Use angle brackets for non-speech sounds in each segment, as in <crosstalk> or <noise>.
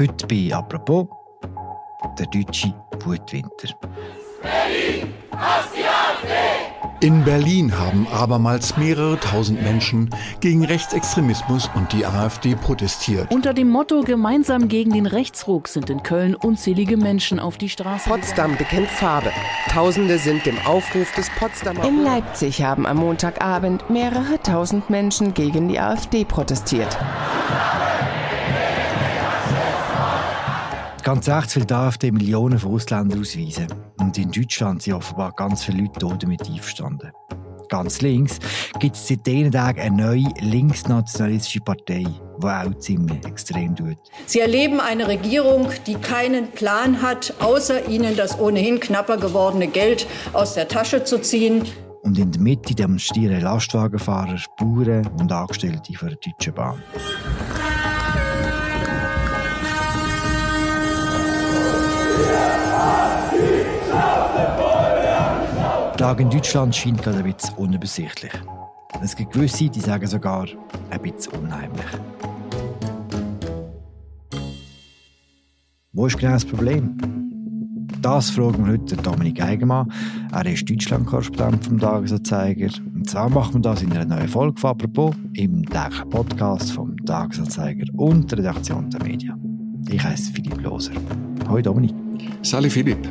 Heute bei «Apropos» der deutsche Wutwinter. Berlin! In Berlin haben abermals mehrere tausend Menschen gegen Rechtsextremismus und die AfD protestiert. Unter dem Motto Gemeinsam gegen den Rechtsruck sind in Köln unzählige Menschen auf die Straße. Potsdam bekennt Farbe. Tausende sind dem Aufruf des Potsdamer. In Leipzig haben am Montagabend mehrere tausend Menschen gegen die AfD protestiert. Ganz rechts will die AfD Millionen von Ausländern ausweisen. Und in Deutschland sind offenbar ganz viele Leute damit einverstanden. Ganz links gibt es seit diesen Tagen eine neue linksnationalistische Partei, die auch ziemlich extrem tut. Sie erleben eine Regierung, die keinen Plan hat, außer ihnen das ohnehin knapper gewordene Geld aus der Tasche zu ziehen. Und in der Mitte demonstrieren Lastwagenfahrer, Bauern und Angestellte von der Deutschen Bahn. Die Lage in Deutschland scheint gerade ein bisschen unübersichtlich. Es gibt gewisse, die sagen sogar ein bisschen unheimlich. Wo ist genau das Problem? Das fragen wir heute Dominik Eigenmann. Er ist Deutschland-Korrespondent vom Tagesanzeiger. Und zwar machen wir das in einer neuen Folge von «Apropos» im täglichen Podcast vom Tagesanzeiger und der Redaktion der Medien. Ich heiße Philipp Loser. Hallo Dominik. Sali Philipp.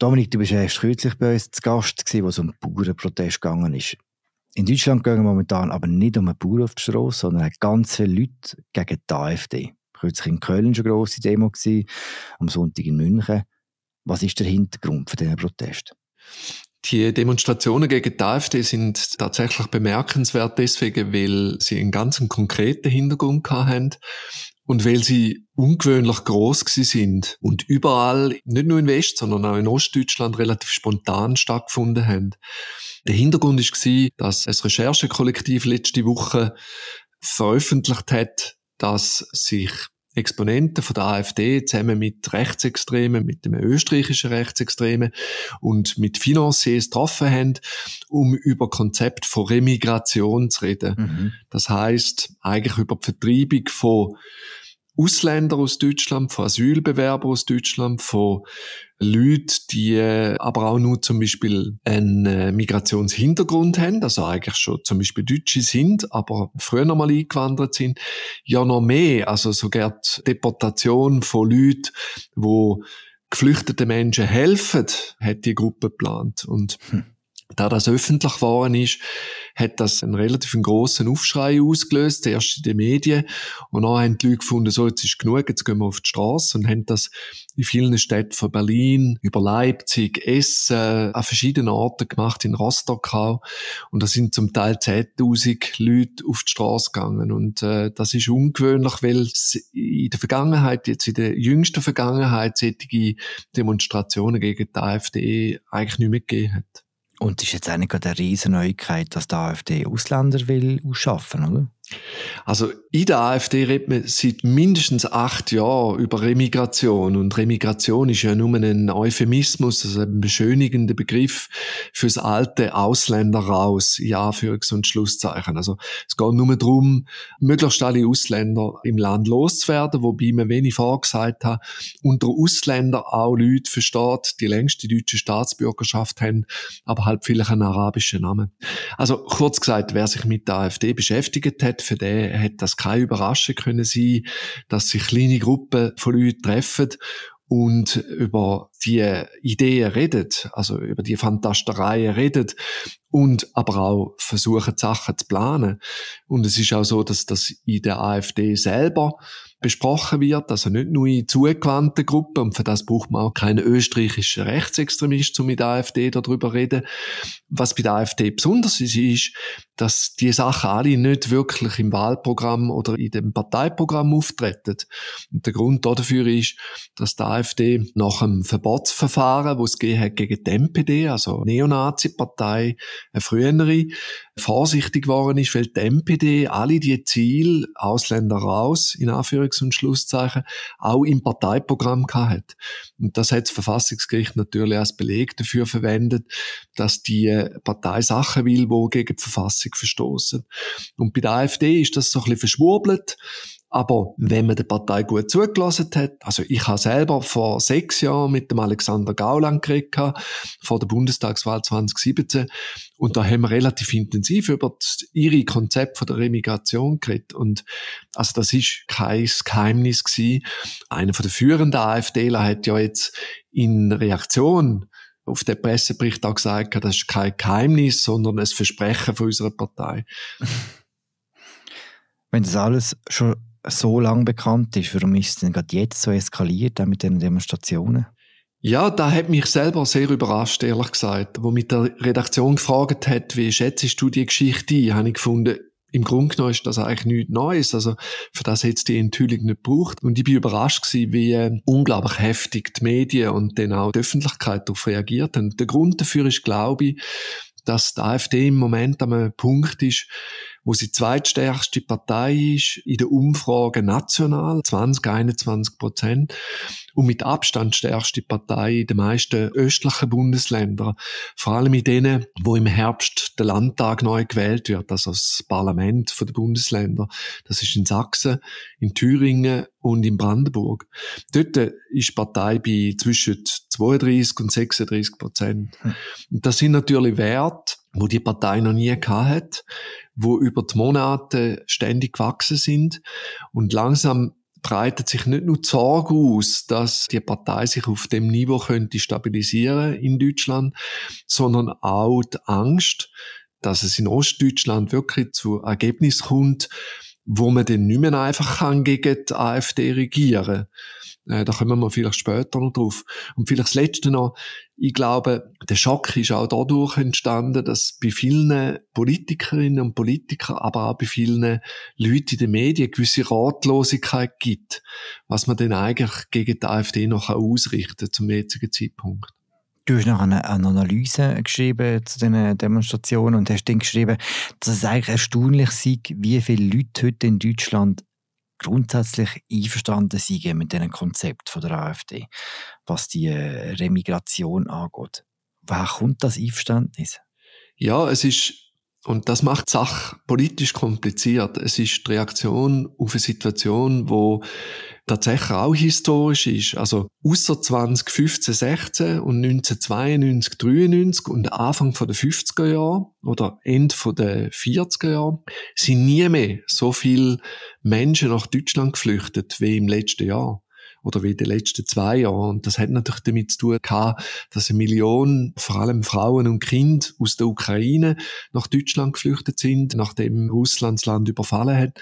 Dominik, du bist erst kürzlich bei uns zu Gast, gewesen, wo es um Bauernprotest gegangen ist. In Deutschland gehen momentan aber nicht um einen Bauer auf die Straße, sondern ganz viele Leute gegen die AfD. Kürzlich in Köln war eine grosse Demo, gewesen, am Sonntag in München. Was ist der Hintergrund für diesen Protest? Die Demonstrationen gegen die AfD sind tatsächlich bemerkenswert deswegen, weil sie einen ganz konkreten Hintergrund haben und weil sie ungewöhnlich groß sind und überall, nicht nur in West, sondern auch in Ostdeutschland relativ spontan stattgefunden haben. Der Hintergrund war, dass ein Recherchekollektiv letzte Woche veröffentlicht hat, dass sich Exponenten von der AfD zusammen mit Rechtsextremen, mit dem österreichischen Rechtsextremen und mit Financiers getroffen haben, um über Konzept von Remigration zu reden. Mhm. Das heißt eigentlich über die Vertreibung von Ausländer aus Deutschland, von Asylbewerbern aus Deutschland, von Leuten, die äh, aber auch nur zum Beispiel einen äh, Migrationshintergrund haben, also eigentlich schon zum Beispiel Deutsche sind, aber früher noch mal eingewandert sind, ja noch mehr, also sogar die Deportation von Leuten, wo geflüchteten Menschen helfen, hat die Gruppe geplant. Und hm. Da das öffentlich geworden ist, hat das einen relativ grossen Aufschrei ausgelöst, erst in den Medien. Und dann haben die Leute gefunden, so, jetzt ist genug, jetzt gehen wir auf die Straße und haben das in vielen Städten von Berlin, über Leipzig, Essen, an verschiedenen Orten gemacht, in Rostock auch. Und da sind zum Teil 10.000 Leute auf die Straße gegangen. Und äh, das ist ungewöhnlich, weil in der Vergangenheit, jetzt in der jüngsten Vergangenheit, solche Demonstrationen gegen die AfD eigentlich nicht mehr gegeben hat. Und es ist jetzt eigentlich eine riesen Neuigkeit, dass die AfD Ausländer will ausschaffen, oder? Also in der AfD redet man seit mindestens acht Jahren über Remigration. Und Remigration ist ja nur ein Euphemismus, also ein beschönigender Begriff fürs alte Ausländer raus, in Anführungs- und Schlusszeichen. Also es geht nur darum, möglichst alle Ausländer im Land loszuwerden, wobei man wenig vorgesagt hat, unter Ausländer auch Leute versteht, die längst die deutsche Staatsbürgerschaft haben, aber halt vielleicht einen arabischen Namen. Also kurz gesagt, wer sich mit der AfD beschäftigt hat, für den hat das keine Überraschung können sein, dass sich kleine Gruppen von Leuten treffen und über die Ideen redet, also über die Fantastereien redet und aber auch versuchen, Sachen zu planen. Und es ist auch so, dass das in der AfD selber besprochen wird, also nicht nur in zugewandten Gruppen, und für das braucht man auch keinen österreichischen Rechtsextremist, um mit der AfD darüber zu reden. Was bei der AfD besonders ist, ist, dass die Sachen alle nicht wirklich im Wahlprogramm oder in dem Parteiprogramm auftreten. Und der Grund dafür ist, dass die AfD nach einem Verbotsverfahren, wo es gegen die NPD, also Neonazi-Partei, eine frühere, vorsichtig geworden ist, weil die NPD alle die Ziele, Ausländer raus, in Anführungs- und Schlusszeichen, auch im Parteiprogramm gehabt. Und das hat das Verfassungsgericht natürlich als Beleg dafür verwendet, dass die Partei Sachen will, die gegen die Verfassung verstoßen. Und bei der AfD ist das so ein bisschen verschwurbelt. Aber wenn man der Partei gut zugelassen hat, also ich habe selber vor sechs Jahren mit dem Alexander Gauland geredet, vor der Bundestagswahl 2017, und da haben wir relativ intensiv über das, ihre Konzept von der Remigration geredet. Und also das ist kein Geheimnis gewesen. Einer von der führenden AfDler hat ja jetzt in Reaktion auf den Pressebericht auch gesagt, das ist kein Geheimnis, sondern ein Versprechen von unserer Partei. Wenn das alles schon so lange bekannt ist, warum ist es denn gerade jetzt so eskaliert, auch mit den Demonstrationen? Ja, da hat mich selber sehr überrascht, ehrlich gesagt. Wo mit der Redaktion gefragt hat, wie schätzt du die Geschichte ein, habe ich gefunden, im Grunde genommen ist das eigentlich nichts Neues. Also, für das hat es die Enthüllung nicht gebraucht. Und ich bin überrascht gewesen, wie äh, unglaublich heftig die Medien und dann auch die Öffentlichkeit darauf reagiert haben. Der Grund dafür ist, glaube ich, dass die AfD im Moment an einem Punkt ist, wo sie zweitstärkste Partei ist in der Umfrage national, 20, 21 Prozent, und mit Abstand stärkste Partei in den meisten östlichen Bundesländern. Vor allem in denen, wo im Herbst der Landtag neu gewählt wird, also das Parlament der Bundesländer. Das ist in Sachsen, in Thüringen und in Brandenburg. Dort ist die Partei bei zwischen 32 und 36 Prozent. Und das sind natürlich Werte, wo die Partei noch nie gehabt hat, wo über die Monate ständig gewachsen sind und langsam breitet sich nicht nur die Sorge aus, dass die Partei sich auf dem Niveau könnte stabilisieren in Deutschland, sondern auch die Angst, dass es in Ostdeutschland wirklich zu Ergebnissen kommt, wo man dann nicht mehr einfach kann gegen die AfD regieren äh, Da kommen wir vielleicht später noch drauf. Und vielleicht das Letzte noch. Ich glaube, der Schock ist auch dadurch entstanden, dass bei vielen Politikerinnen und Politikern, aber auch bei vielen Leuten in den Medien gewisse Ratlosigkeit gibt, was man denn eigentlich gegen die AfD noch ausrichten zum jetzigen Zeitpunkt. Du hast noch eine, eine Analyse geschrieben zu diesen Demonstrationen und hast dann geschrieben, dass es eigentlich erstaunlich sei, wie viele Leute heute in Deutschland grundsätzlich einverstanden sind mit diesem Konzept von der AfD, was die äh, Remigration angeht. Woher kommt das Einverständnis? Ja, es ist und das macht die Sache politisch kompliziert. Es ist die Reaktion auf eine Situation, wo tatsächlich auch historisch ist. Also außer 2015, 16 und 1992, 93 und Anfang der 50er Jahre oder Ende der 40er Jahre sind nie mehr so viele Menschen nach Deutschland geflüchtet wie im letzten Jahr oder wie in den letzten zwei Jahren. Und das hat natürlich damit zu tun gehabt, dass eine Million, vor allem Frauen und Kinder aus der Ukraine nach Deutschland geflüchtet sind, nachdem Russland das Land überfallen hat.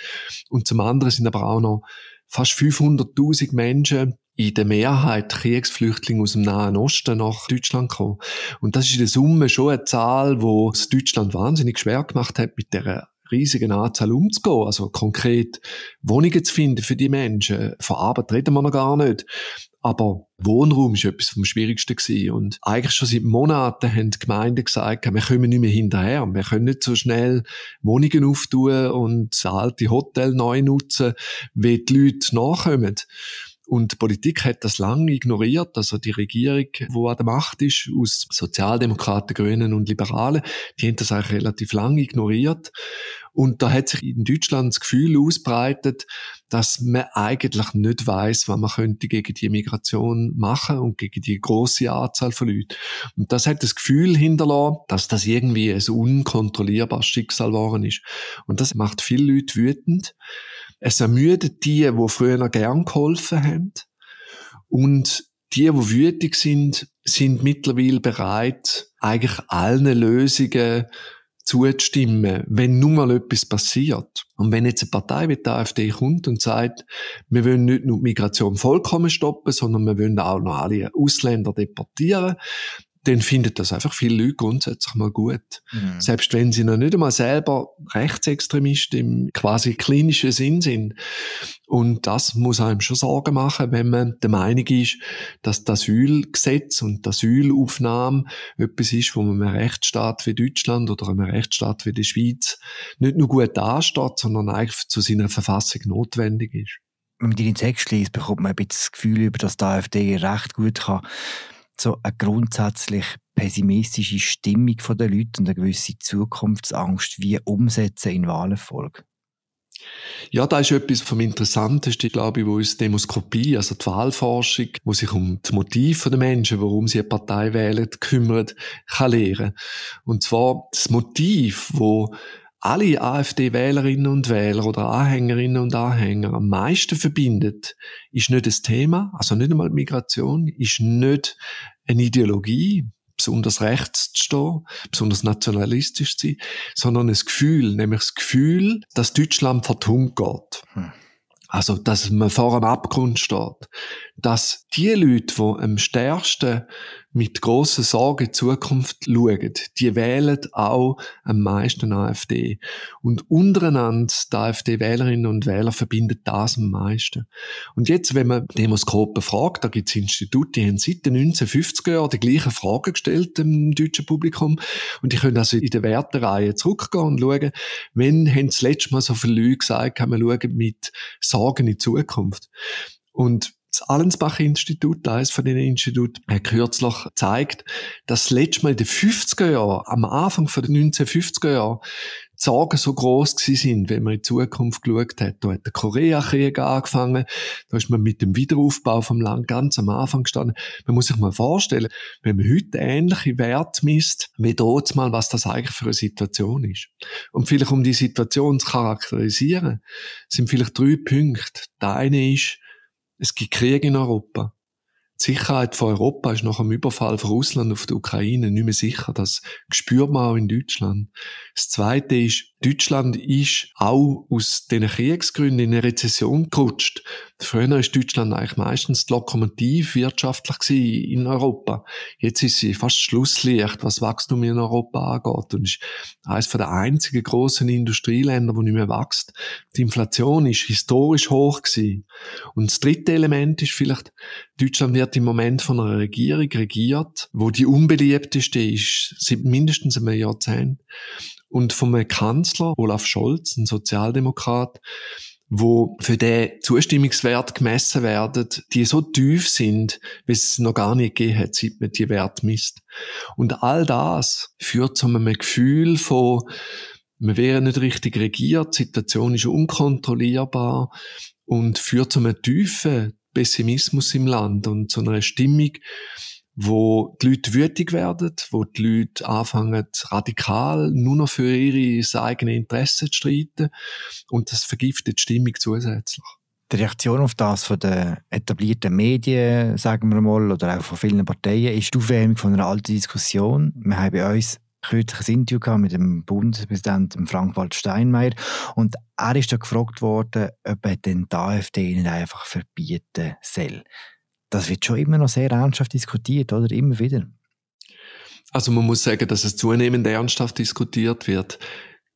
Und zum anderen sind aber auch noch fast 500.000 Menschen in der Mehrheit Kriegsflüchtlinge aus dem Nahen Osten nach Deutschland gekommen. Und das ist in der Summe schon eine Zahl, wo es Deutschland wahnsinnig schwer gemacht hat, mit der riesigen Anzahl umzugehen. Also konkret Wohnungen zu finden für die Menschen. Von Arbeit reden wir noch gar nicht. Aber Wohnraum ist etwas vom Schwierigsten gewesen. Und eigentlich schon seit Monaten haben die Gemeinden gesagt, wir kommen nicht mehr hinterher. Wir können nicht so schnell Wohnungen auftun und das alte Hotel neu nutzen, wie die Leute nachkommen. Und die Politik hat das lange ignoriert. Also die Regierung, wo an der Macht ist, aus Sozialdemokraten, Grünen und Liberalen, die haben das eigentlich relativ lange ignoriert. Und da hat sich in Deutschland das Gefühl ausbreitet, dass man eigentlich nicht weiß, was man könnte gegen die Migration machen und gegen die große Anzahl von Leuten. Und das hat das Gefühl hinterlassen, dass das irgendwie ein unkontrollierbares Schicksal geworden ist. Und das macht viele Leute wütend. Es ermüdet die, die früher gern geholfen haben. Und die, die wütig sind, sind mittlerweile bereit, eigentlich allen Lösungen zuzustimmen, wenn nun mal etwas passiert. Und wenn jetzt eine Partei wie die AfD kommt und sagt, wir wollen nicht nur die Migration vollkommen stoppen, sondern wir wollen auch noch alle Ausländer deportieren, dann findet das einfach viele Leute grundsätzlich mal gut. Mhm. Selbst wenn sie noch nicht einmal selber Rechtsextremisten im quasi klinischen Sinn sind. Und das muss einem schon Sorgen machen, wenn man der Meinung ist, dass das Asylgesetz und die Asylaufnahme etwas ist, wo man einem Rechtsstaat wie Deutschland oder einem Rechtsstaat wie die Schweiz nicht nur gut ansteht, sondern eigentlich zu seiner Verfassung notwendig ist. wenn man deine Texte liest, bekommt man ein bisschen das Gefühl, über dass die AfD recht gut kann, so eine grundsätzlich pessimistische Stimmung der Leute und eine gewisse Zukunftsangst wie umsetzen in Wahlerfolg. Ja, da ist etwas vom Interessantesten, glaube ich, wo uns Demoskopie, also die Wahlforschung, wo sich um das Motiv der Menschen, warum sie eine Partei wählen, kümmert, kann lehren. Und zwar das Motiv, wo alle AfD-Wählerinnen und Wähler oder Anhängerinnen und Anhänger am meisten verbindet, ist nicht das Thema, also nicht einmal Migration, ist nicht eine Ideologie, besonders rechts zu stehen, besonders nationalistisch zu sein, sondern ein Gefühl, nämlich das Gefühl, dass Deutschland vertungt geht. Hm. Also, dass man vor einem Abgrund steht. Dass die Leute, die am stärksten mit grossen Sorgen in die Zukunft schauen, die wählen auch am meisten AfD. Und untereinander, die AfD-Wählerinnen und Wähler, verbindet das am meisten. Und jetzt, wenn man Demoskopen fragt, da gibt es Institute, die haben seit den 1950er Jahren die gleichen Fragen gestellt im deutschen Publikum. Und die können also in der Wertereihe zurückgehen und schauen, wenn haben das letzte Mal so viele Leute gesagt, kann man schauen mit Sorgen in die Zukunft. Und das Allensbach-Institut, eines von den Instituten, hat kürzlich gezeigt, dass das letzte Mal in den 50er Jahren, am Anfang den 1950er Jahren, die Sorgen so gewesen sind, wenn man in die Zukunft geschaut hat. Da hat der Koreakrieg angefangen, da ist man mit dem Wiederaufbau vom Land ganz am Anfang gestanden. Man muss sich mal vorstellen, wenn man heute ähnliche Werte misst, wie dort mal, was das eigentlich für eine Situation ist. Und vielleicht um die Situation zu charakterisieren, sind vielleicht drei Punkte. Der eine ist, es gibt Krieg in Europa. Die Sicherheit von Europa ist nach dem Überfall von Russland auf die Ukraine nicht mehr sicher. Das spürt man auch in Deutschland. Das Zweite ist, Deutschland ist auch aus den Kriegsgründen in eine Rezession gerutscht. Früher ist Deutschland eigentlich meistens die Lokomotiv wirtschaftlich in Europa. Jetzt ist sie fast Schlusslicht, was Wachstum in Europa angeht und ist eines der einzigen großen Industrieländer, wo nicht mehr wächst. Die Inflation ist historisch hoch gewesen. Und das dritte Element ist vielleicht, Deutschland wird im Moment von einer Regierung regiert, wo die unbeliebteste ist seit mindestens einem Jahrzehnt und vom Kanzler Olaf Scholz, ein Sozialdemokrat, wo für den Zustimmungswert gemessen werden, die so tief sind, wie es noch gar nicht gegeben hat, seit man die Wert misst. Und all das führt zu einem Gefühl von, man wäre nicht richtig regiert, die Situation ist unkontrollierbar und führt zu einem tiefen Pessimismus im Land und zu einer Stimmung, wo die Leute wütig werden, wo die Leute anfangen, radikal nur noch für ihre eigenen Interessen zu streiten. Und das vergiftet die Stimmung zusätzlich. Die Reaktion auf das von den etablierten Medien, sagen wir mal, oder auch von vielen Parteien, ist die Aufwärmung von einer alten Diskussion. Wir haben bei uns kürzlich ein Interview mit dem Bundespräsidenten Frank-Walter Steinmeier und er ist da gefragt worden, ob er den die AfD nicht einfach verbieten soll das wird schon immer noch sehr ernsthaft diskutiert, oder? Immer wieder. Also man muss sagen, dass es zunehmend ernsthaft diskutiert wird.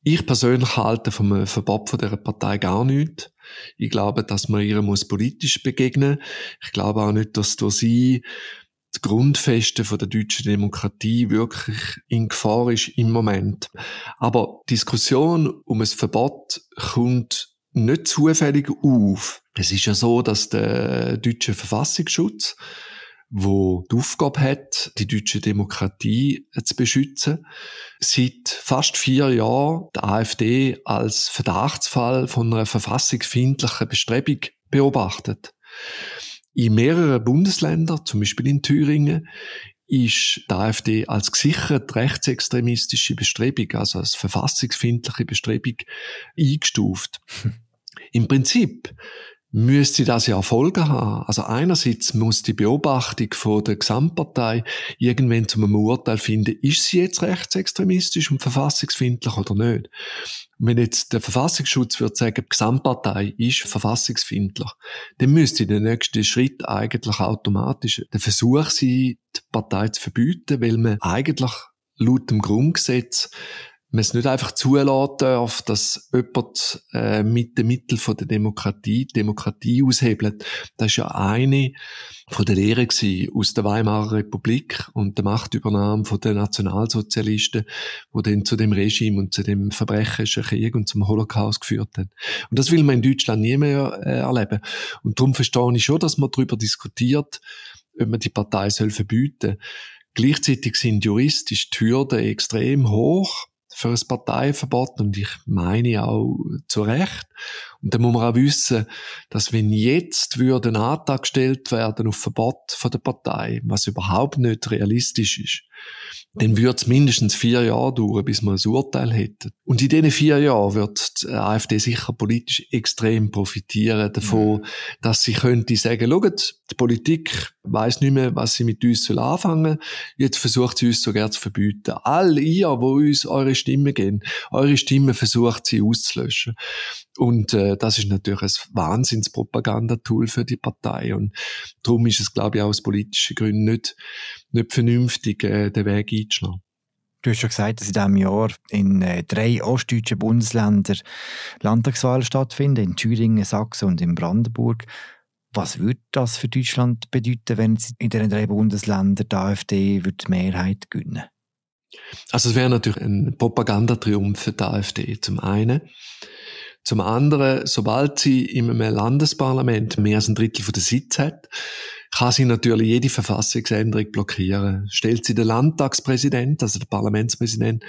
Ich persönlich halte vom Verbot von dieser Partei gar nichts. Ich glaube, dass man ihr muss politisch begegnen. Ich glaube auch nicht, dass durch sie die Grundfeste der deutschen Demokratie wirklich in Gefahr ist im Moment. Aber Diskussion um ein Verbot kommt nicht zufällig auf. Es ist ja so, dass der deutsche Verfassungsschutz, wo die Aufgabe hat, die deutsche Demokratie zu beschützen, seit fast vier Jahren die AfD als Verdachtsfall von einer verfassungsfeindlichen Bestrebung beobachtet. In mehreren Bundesländern, zum Beispiel in Thüringen, ist die AfD als gesichert rechtsextremistische Bestrebung, also als verfassungsfeindliche Bestrebung eingestuft. <laughs> Im Prinzip müsste das ja Folgen haben. Also einerseits muss die Beobachtung von der Gesamtpartei irgendwann zu einem Urteil finden, ist sie jetzt rechtsextremistisch und verfassungsfindlich oder nicht. wenn jetzt der Verfassungsschutz würde sagen, die Gesamtpartei ist verfassungsfindlich, dann müsste der nächste Schritt eigentlich automatisch der Versuch sein, die Partei zu verbieten, weil man eigentlich laut dem Grundgesetz man es nicht einfach zulassen darf, dass jemand äh, mit den Mitteln von der Demokratie Demokratie aushebelt. Das ist ja eine von der Lehre aus der Weimarer Republik und der Machtübernahme von den Nationalsozialisten, wo dann zu dem Regime und zu dem verbrecherischen Krieg und zum Holocaust geführt haben. Und das will man in Deutschland nie mehr äh, erleben. Und darum verstehe ich schon, dass man darüber diskutiert, ob man die Partei soll verbieten. Gleichzeitig sind juristisch die Hürden extrem hoch für ein Parteiverbot und ich meine auch zu Recht. Und dann muss man auch wissen, dass wenn jetzt würde ein Antrag gestellt werden auf Verbot von der Partei, was überhaupt nicht realistisch ist, dann würde es mindestens vier Jahre dauern, bis wir ein Urteil hätten. Und in diesen vier Jahren wird die AfD sicher politisch extrem profitieren davon, mhm. dass sie könnte sagen, schaut, die Politik weiß nicht mehr, was sie mit uns anfangen soll. Jetzt versucht sie uns sogar zu verbieten. All ihr, wo uns eure Stimmen geben, eure Stimmen versucht sie auszulöschen. Und äh, das ist natürlich ein Wahnsinns-Propagandatool für die Partei. Und darum ist es, glaube ich, auch aus politischen Gründen nicht, nicht vernünftig, äh, den Weg einzuschlagen. Du hast schon gesagt, dass in diesem Jahr in äh, drei ostdeutschen Bundesländern Landtagswahlen stattfinden, in Thüringen, Sachsen und in Brandenburg. Was würde das für Deutschland bedeuten, wenn in diesen drei Bundesländern die AfD die Mehrheit gewinnen Also es wäre natürlich ein Propagandatriumph für die AfD zum einen. Zum anderen, sobald sie im Landesparlament mehr als ein Drittel der Sitze hat, kann sie natürlich jede Verfassungsänderung blockieren. Stellt sie den Landtagspräsident, also den Parlamentspräsident,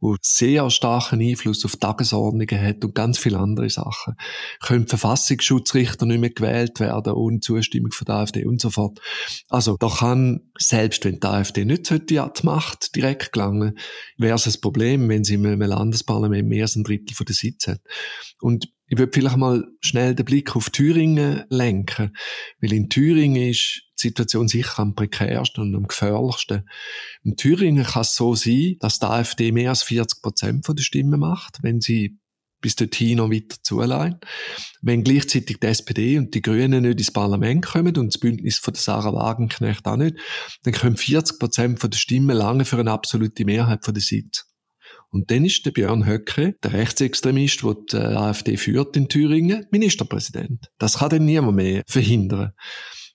wo sehr starken Einfluss auf Tagesordnungen hat und ganz viele andere Sachen, können Verfassungsschutzrichter nicht mehr gewählt werden ohne Zustimmung von der AfD und so fort. Also da kann, selbst wenn die AfD nicht sollte an die Macht direkt gelangen, wäre es ein Problem, wenn sie im Landesparlament mehr als ein Drittel von der Sitze hat. Und ich würde vielleicht mal schnell den Blick auf Thüringen lenken, weil in Thüringen ist die Situation sicher am prekärsten und am gefährlichsten. In Thüringen kann es so sein, dass die AfD mehr als 40 Prozent der Stimmen macht, wenn sie bis dorthin noch weiter zuleihen. Wenn gleichzeitig die SPD und die Grünen nicht ins Parlament kommen und das Bündnis von Sarah Wagenknecht auch nicht, dann können 40 Prozent der Stimmen lange für eine absolute Mehrheit der Sitz. Und dann ist der Björn Höcke, der Rechtsextremist, der die äh, AfD führt in Thüringen, Ministerpräsident. Das kann dann niemand mehr verhindern.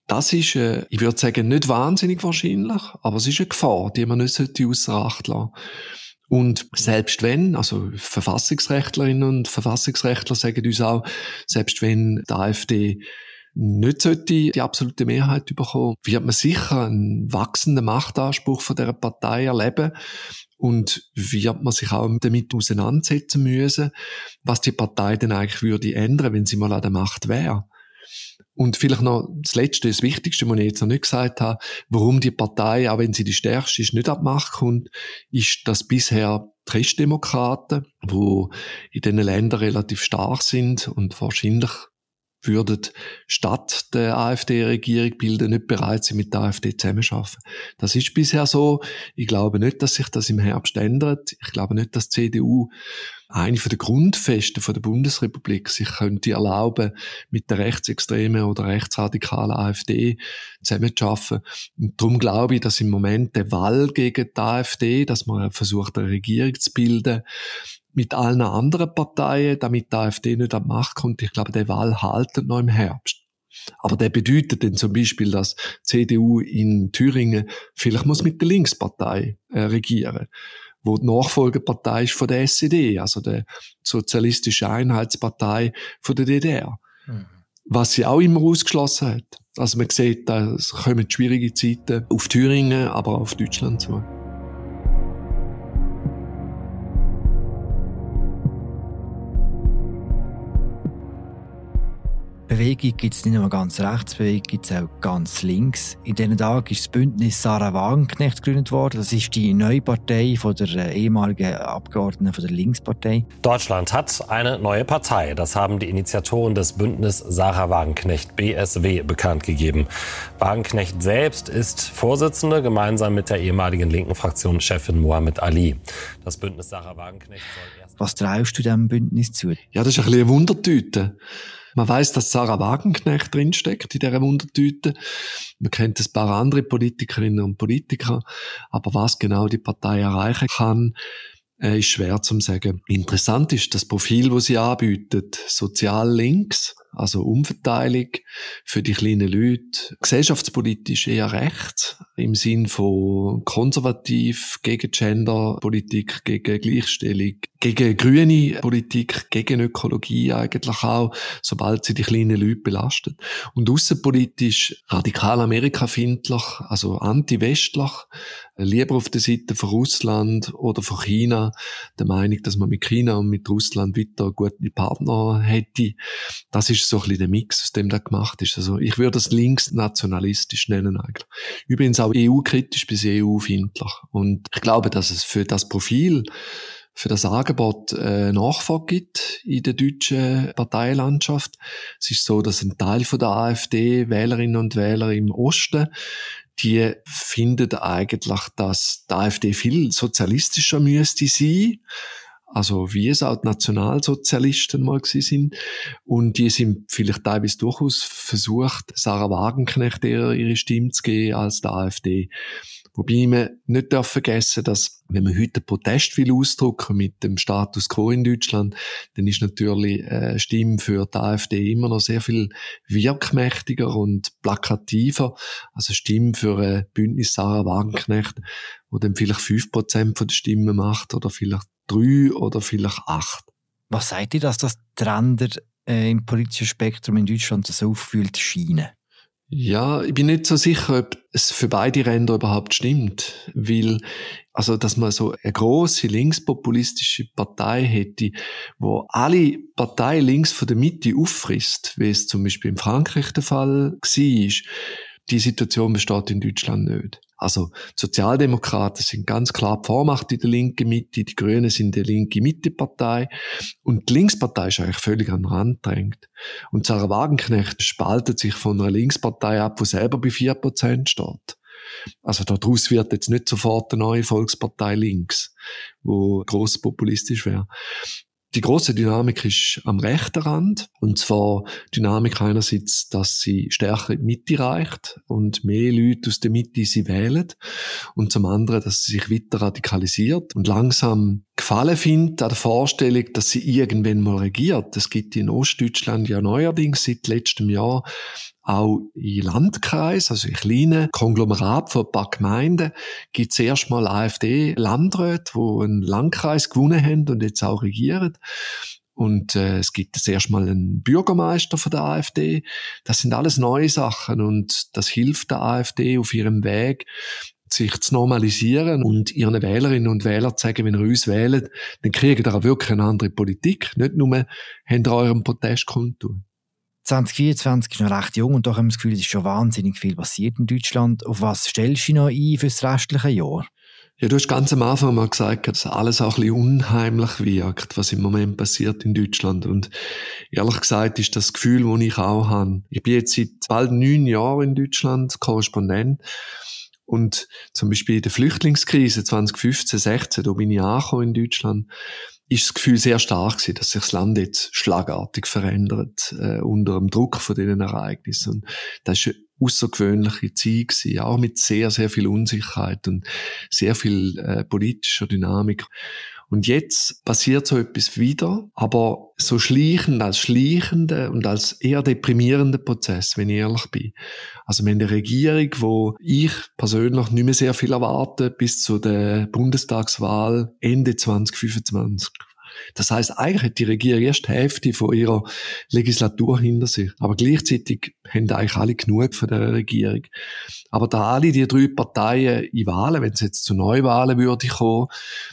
Das ist, äh, ich würde sagen, nicht wahnsinnig wahrscheinlich, aber es ist eine Gefahr, die man nicht außer Acht lassen und selbst wenn, also Verfassungsrechtlerinnen und Verfassungsrechtler sagen uns auch, selbst wenn die AfD nicht sollte die absolute Mehrheit bekommen, wird man sicher einen wachsenden Machtanspruch von dieser Partei erleben? Und wird man sich auch damit auseinandersetzen müssen, was die Partei denn eigentlich würde ändern, wenn sie mal an der Macht wäre. Und vielleicht noch das Letzte, das Wichtigste, was ich jetzt noch nicht gesagt habe, warum die Partei, auch wenn sie die stärkste ist, nicht ab Macht kommt, ist, dass bisher die Christdemokraten, die in diesen Ländern relativ stark sind und wahrscheinlich würden statt der AfD-Regierung bilden, nicht bereit sind, mit der AfD zusammenzuarbeiten. Das ist bisher so. Ich glaube nicht, dass sich das im Herbst ändert. Ich glaube nicht, dass die CDU eine von der Grundfesten der Bundesrepublik sich könnte erlauben, mit der rechtsextremen oder rechtsradikalen AfD zusammenzuarbeiten. Und darum glaube ich, dass im Moment der Wahl gegen die AfD, dass man versucht, eine Regierung zu bilden, mit allen anderen Parteien, damit die AfD nicht an die Macht kommt. Ich glaube, der Wahl haltet noch im Herbst. Aber der bedeutet dann zum Beispiel, dass CDU in Thüringen vielleicht muss mit der Linkspartei äh, regieren, wo die Nachfolgepartei ist von der SED, also der Sozialistische Einheitspartei von der DDR. Mhm. Was sie auch immer ausgeschlossen hat. Also man sieht, da kommen schwierige Zeiten auf Thüringen, aber auch auf Deutschland zu. Bewegung gibt es nicht nur ganz rechts, Bewegung gibt es auch ganz links. In diesen Tagen ist das Bündnis Sarah Wagenknecht gegründet worden. Das ist die neue Partei von der äh, ehemaligen Abgeordneten von der Linkspartei. Deutschland hat eine neue Partei. Das haben die Initiatoren des Bündnis Sarah Wagenknecht BSW bekannt gegeben. Wagenknecht selbst ist Vorsitzende gemeinsam mit der ehemaligen linken Fraktionschefin Mohamed Ali. Das Bündnis Sarah Wagenknecht soll erst Was traust du diesem Bündnis zu? Ja, das ist ein bisschen eine Wundertüte. Man weiß, dass Sarah Wagenknecht drinsteckt in dieser Wundertüte. Man kennt ein paar andere Politikerinnen und Politiker. Aber was genau die Partei erreichen kann, äh, ist schwer zu sagen. Interessant ist das Profil, das sie anbietet, sozial links, also Umverteilung für die kleinen Leute, gesellschaftspolitisch eher rechts, im Sinn von konservativ, gegen Genderpolitik, gegen Gleichstellung, gegen grüne Politik, gegen Ökologie eigentlich auch, sobald sie die kleinen Leute belastet. Und außenpolitisch radikal amerikafindlich, also anti-westlich, lieber auf der Seite von Russland oder von China, der Meinung, dass man mit China und mit Russland weiter gute Partner hätte. Das ist so ein bisschen der Mix, aus dem da gemacht ist. Also ich würde das linksnationalistisch nennen eigentlich. Übrigens auch EU-kritisch bis EU-findlich. Und ich glaube, dass es für das Profil für das Angebot äh, Nachfrage gibt in der deutschen Parteilandschaft. Es ist so, dass ein Teil von der AfD Wählerinnen und Wähler im Osten die finden eigentlich, dass die AfD viel sozialistischer müsste sein also wie es auch die Nationalsozialisten mal gewesen sind. Und die sind vielleicht teilweise durchaus versucht, Sarah Wagenknecht ihre Stimme zu geben als der AfD. Wobei man nicht darf vergessen, dass wenn man heute Protest will ausdrücken mit dem Status quo in Deutschland, dann ist natürlich äh, Stimme für die AfD immer noch sehr viel wirkmächtiger und plakativer. Also Stimme für ein Bündnis Sarah Wagenknecht, wo dann vielleicht fünf Prozent der Stimmen macht oder vielleicht drei oder vielleicht acht. Was sagt ihr, dass das Trender äh, im politischen Spektrum in Deutschland so aufgefühlt scheinen? Ja, ich bin nicht so sicher, ob es für beide Ränder überhaupt stimmt, weil also dass man so eine große linkspopulistische Partei hätte, wo alle Parteien links von der Mitte auffrisst, wie es zum Beispiel in Frankreich der Fall war, die Situation besteht in Deutschland nicht. Also Sozialdemokraten sind ganz klar die Vormacht in der linken Mitte, die Grünen sind die linke Mittepartei und die Linkspartei ist eigentlich völlig an den Rand drängt. Und Sarah Wagenknecht spaltet sich von einer Linkspartei ab, die selber bei 4% steht. Also daraus wird jetzt nicht sofort eine neue Volkspartei links, wo gross populistisch wäre. Die große Dynamik ist am rechten Rand. Und zwar Dynamik einerseits, dass sie stärker in die Mitte reicht und mehr Leute aus der Mitte sie wählen. Und zum anderen, dass sie sich weiter radikalisiert und langsam Gefallen findet an der Vorstellung, dass sie irgendwann mal regiert. Es gibt in Ostdeutschland ja neuerdings seit letztem Jahr auch in Landkreis, also in kleinen Konglomerat von ein paar Gemeinden, gibt es erstmal AfD-Landräte, die einen Landkreis gewonnen haben und jetzt auch regieren. Und äh, es gibt jetzt erstmal einen Bürgermeister von der AfD. Das sind alles neue Sachen und das hilft der AfD auf ihrem Weg, sich zu normalisieren und ihren Wählerinnen und Wählern zu sagen, wenn ihr uns wählt, dann kriegt ihr auch wirklich eine andere Politik. Nicht nur, habt ihr euren Protest kundtun. 2024 ist noch recht jung und doch haben wir das Gefühl, es ist schon wahnsinnig viel passiert in Deutschland. Auf was stellst du noch ein für das restliche Jahr? Ja, du hast ganz am Anfang mal gesagt, dass alles auch ein bisschen unheimlich wirkt, was im Moment passiert in Deutschland. Und ehrlich gesagt ist das Gefühl, das ich auch habe. Ich bin jetzt seit bald neun Jahren in Deutschland Korrespondent. Und zum Beispiel in der Flüchtlingskrise 2015, 16, da bin ich angekommen in Deutschland ist das Gefühl sehr stark gewesen, dass sich das Land jetzt schlagartig verändert äh, unter dem Druck von diesen Ereignissen. Und das ist eine außergewöhnliche Zeit gewesen, auch mit sehr, sehr viel Unsicherheit und sehr viel äh, politischer Dynamik. Und jetzt passiert so etwas wieder, aber so schleichend als schleichende und als eher deprimierender Prozess, wenn ich ehrlich bin. Also haben eine Regierung, wo ich persönlich nicht mehr sehr viel erwarte bis zu der Bundestagswahl Ende 2025. Das heißt, eigentlich hat die Regierung erst die Hälfte von ihrer Legislatur hinter sich. Aber gleichzeitig haben eigentlich alle genug von der Regierung. Aber da alle die drei Parteien in Wahlen, wenn es jetzt zu Neuwahlen würde kommen,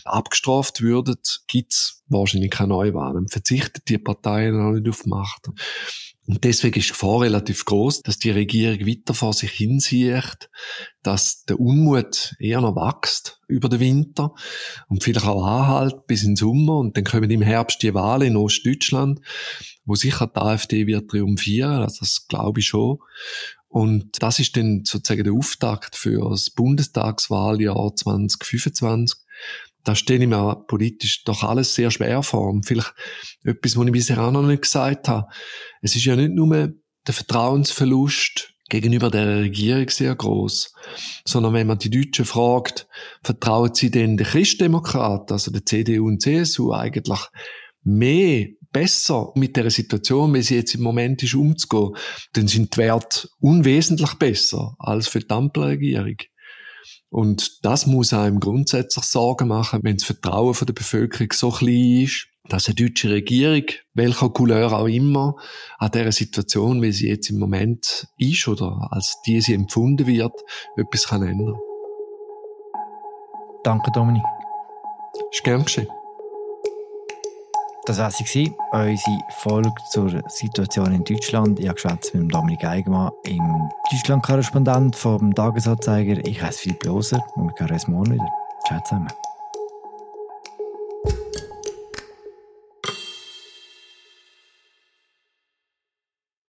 abgestraft würden, gibt's wahrscheinlich keine Neuwahlen. Verzichtet die Parteien auch nicht auf Macht. Und deswegen ist die Gefahr relativ groß, dass die Regierung weiter vor sich hinsieht, dass der Unmut eher noch wächst über den Winter und vielleicht auch anhält bis in den Sommer. Und dann kommen im Herbst die Wahlen in Ostdeutschland, wo sicher die AfD wird triumphieren. Also das glaube ich schon. Und das ist dann sozusagen der Auftakt für das Bundestagswahljahr 2025 da stelle ich mir politisch doch alles sehr schwer vor. Und vielleicht etwas, was ich bisher auch noch nicht gesagt habe. Es ist ja nicht nur der Vertrauensverlust gegenüber der Regierung sehr groß, sondern wenn man die Deutschen fragt, vertrauen sie denn den Christdemokraten, also der CDU und CSU eigentlich mehr besser mit der Situation, wie sie jetzt im Moment ist, umzugehen, dann sind die Werte unwesentlich besser als für die Ampelregierung. Und das muss einem grundsätzlich Sorgen machen, wenn das Vertrauen der Bevölkerung so klein ist, dass eine deutsche Regierung, welcher Couleur auch immer, an dieser Situation, wie sie jetzt im Moment ist oder als die sie empfunden wird, etwas kann ändern. Danke, Dominik. Ist gern geschehen. Das war sie, unsere Folge zur Situation in Deutschland. Ich habe mit Dominik Eigenmann, im Deutschland-Korrespondent vom Tagesanzeiger. Ich heiße Philipp Loser und wir hören uns morgen wieder. Ciao zusammen.